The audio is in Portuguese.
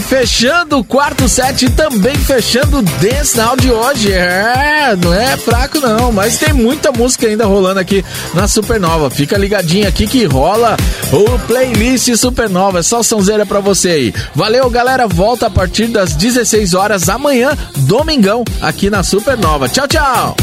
fechando o quarto set e também fechando o Dance Now de hoje. É, não é fraco não, mas tem muita música ainda rolando aqui na Supernova. Fica ligadinho aqui que rola o playlist Supernova. É só sonzeira pra você aí. Valeu, galera. Volta a partir das 16 horas amanhã, domingão, aqui na Supernova. Tchau, tchau.